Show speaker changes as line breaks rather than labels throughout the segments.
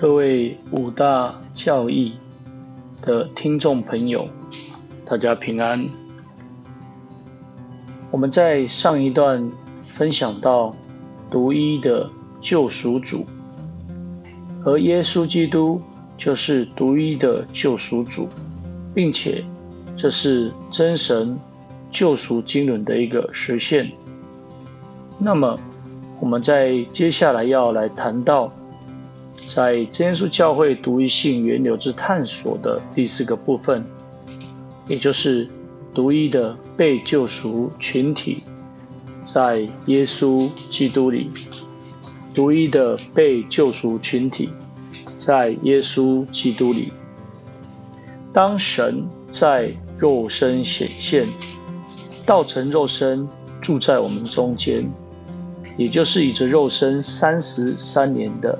各位五大教义的听众朋友，大家平安。我们在上一段分享到独一的救赎主，而耶稣基督就是独一的救赎主，并且这是真神救赎经纶的一个实现。那么，我们在接下来要来谈到，在真耶稣教会独一性源流之探索的第四个部分，也就是独一的被救赎群体，在耶稣基督里，独一的被救赎群体，在耶稣基督里，当神在肉身显现，道成肉身住在我们中间。也就是以着肉身三十三年的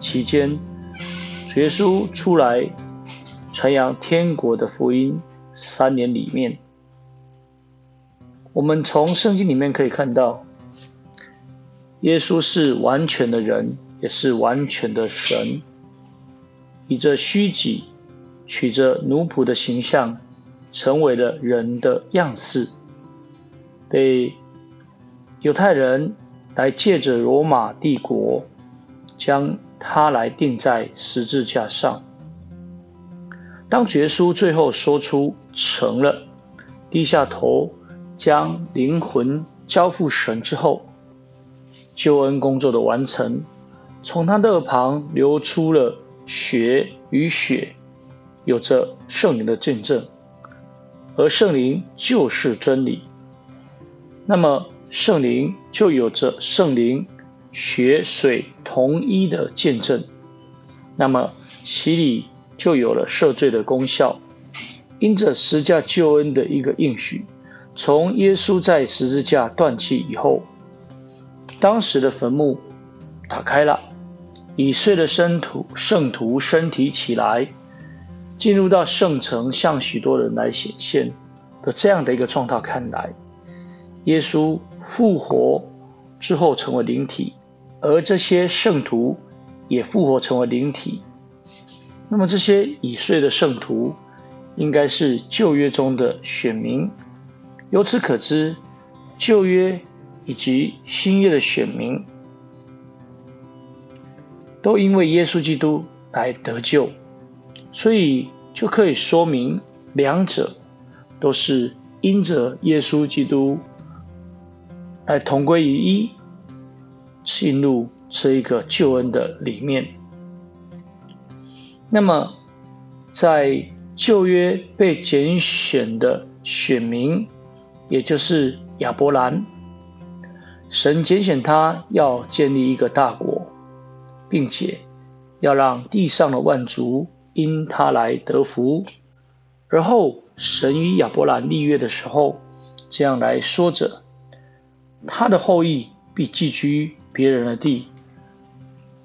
期间，主耶稣出来传扬天国的福音三年里面，我们从圣经里面可以看到，耶稣是完全的人，也是完全的神，以这虚己，取着奴仆的形象，成为了人的样式，被犹太人。来借着罗马帝国，将他来钉在十字架上。当绝书最后说出成了，低下头将灵魂交付神之后，救恩工作的完成，从他的耳旁流出了血与血，有着圣灵的见证，而圣灵就是真理。那么。圣灵就有着圣灵、血水同一的见证，那么洗礼就有了赦罪的功效。因着十字架救恩的一个应许，从耶稣在十字架断气以后，当时的坟墓打开了，已碎的生徒圣徒身体起来，进入到圣城，向许多人来显现的这样的一个状态看来。耶稣复活之后成为灵体，而这些圣徒也复活成为灵体。那么这些已睡的圣徒，应该是旧约中的选民。由此可知，旧约以及新约的选民，都因为耶稣基督来得救，所以就可以说明两者都是因着耶稣基督。来同归于一，进入这一个救恩的里面。那么，在旧约被拣选的选民，也就是亚伯兰，神拣选他要建立一个大国，并且要让地上的万族因他来得福。而后，神与亚伯兰立约的时候，这样来说着。他的后裔必寄居别人的地，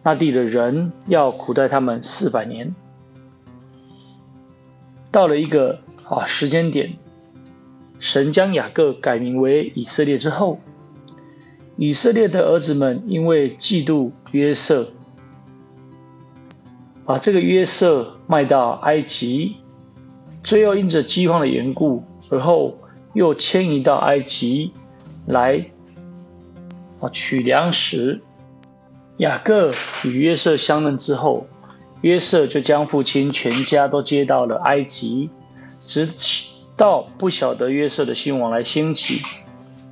那地的人要苦待他们四百年。到了一个啊时间点，神将雅各改名为以色列之后，以色列的儿子们因为嫉妒约瑟，把这个约瑟卖到埃及，最后因着饥荒的缘故，而后又迁移到埃及来。啊取粮食，雅各与约瑟相认之后，约瑟就将父亲全家都接到了埃及，直到不晓得约瑟的兴亡来兴起。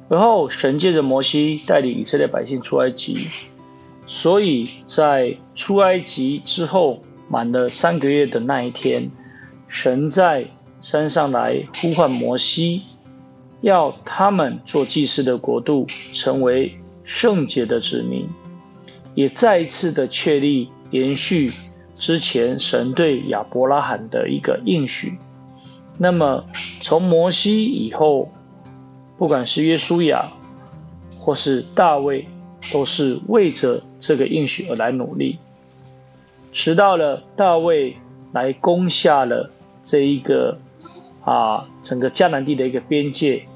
而后神借着摩西带领以色列百姓出埃及，所以在出埃及之后满了三个月的那一天，神在山上来呼唤摩西，要他们做祭司的国度，成为。圣洁的子民，也再一次的确立延续之前神对亚伯拉罕的一个应许。那么，从摩西以后，不管是约书亚或是大卫，都是为着这个应许而来努力。直到了大卫来攻下了这一个啊整个迦南地的一个边界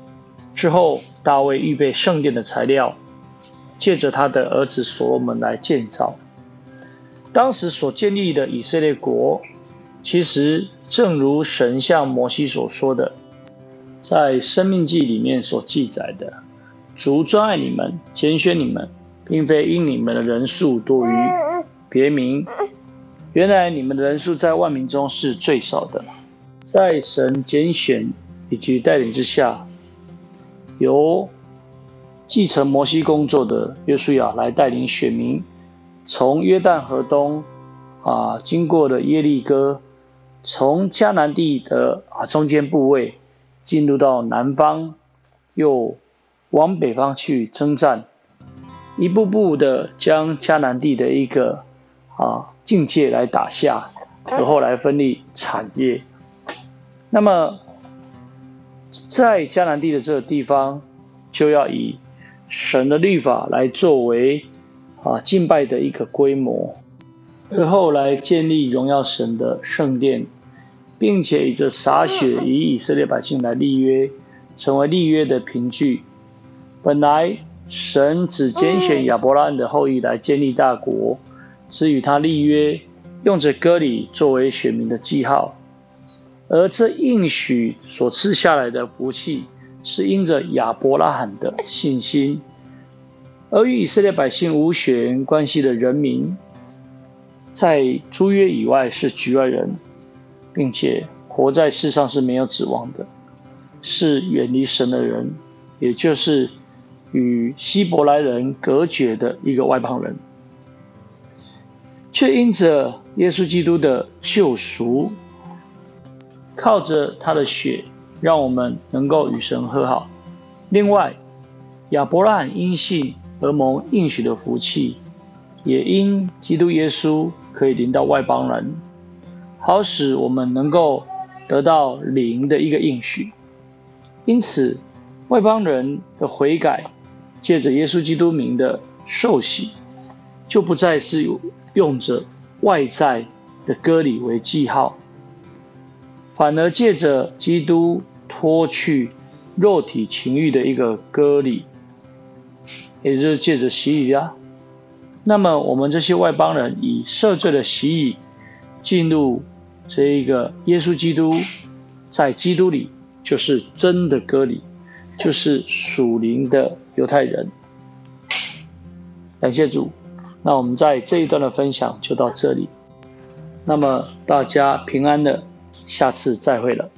之后，大卫预备圣殿的材料。借着他的儿子所罗门来建造。当时所建立的以色列国，其实正如神像摩西所说的，在《生命记》里面所记载的：“主专爱你们，拣选你们，并非因你们的人数多于别名。原来你们的人数在万民中是最少的。”在神拣选以及带领之下，由继承摩西工作的约书亚来带领选民，从约旦河东啊，经过了耶利哥，从迦南地的啊中间部位，进入到南方，又往北方去征战，一步步的将迦南地的一个啊境界来打下，而后来分立产业。那么，在迦南地的这个地方，就要以神的律法来作为啊敬拜的一个规模，而后来建立荣耀神的圣殿，并且以这洒血与以色列百姓来立约，成为立约的凭据。本来神只拣选亚伯拉罕的后裔来建立大国，只与他立约，用着割礼作为选民的记号。而这应许所赐下来的福气，是因着亚伯拉罕的信心；而与以色列百姓无血缘关系的人民，在诸约以外是局外人，并且活在世上是没有指望的，是远离神的人，也就是与希伯来人隔绝的一个外邦人，却因着耶稣基督的救赎。靠着他的血，让我们能够与神和好。另外，亚伯拉罕因信而蒙应许的福气，也因基督耶稣可以临到外邦人，好使我们能够得到灵的一个应许。因此，外邦人的悔改，借着耶稣基督名的受洗，就不再是用着外在的割礼为记号。反而借着基督脱去肉体情欲的一个割礼，也就是借着洗礼啊。那么我们这些外邦人以赦罪的洗礼进入这一个耶稣基督，在基督里就是真的割礼，就是属灵的犹太人。感谢主，那我们在这一段的分享就到这里。那么大家平安的。下次再会了。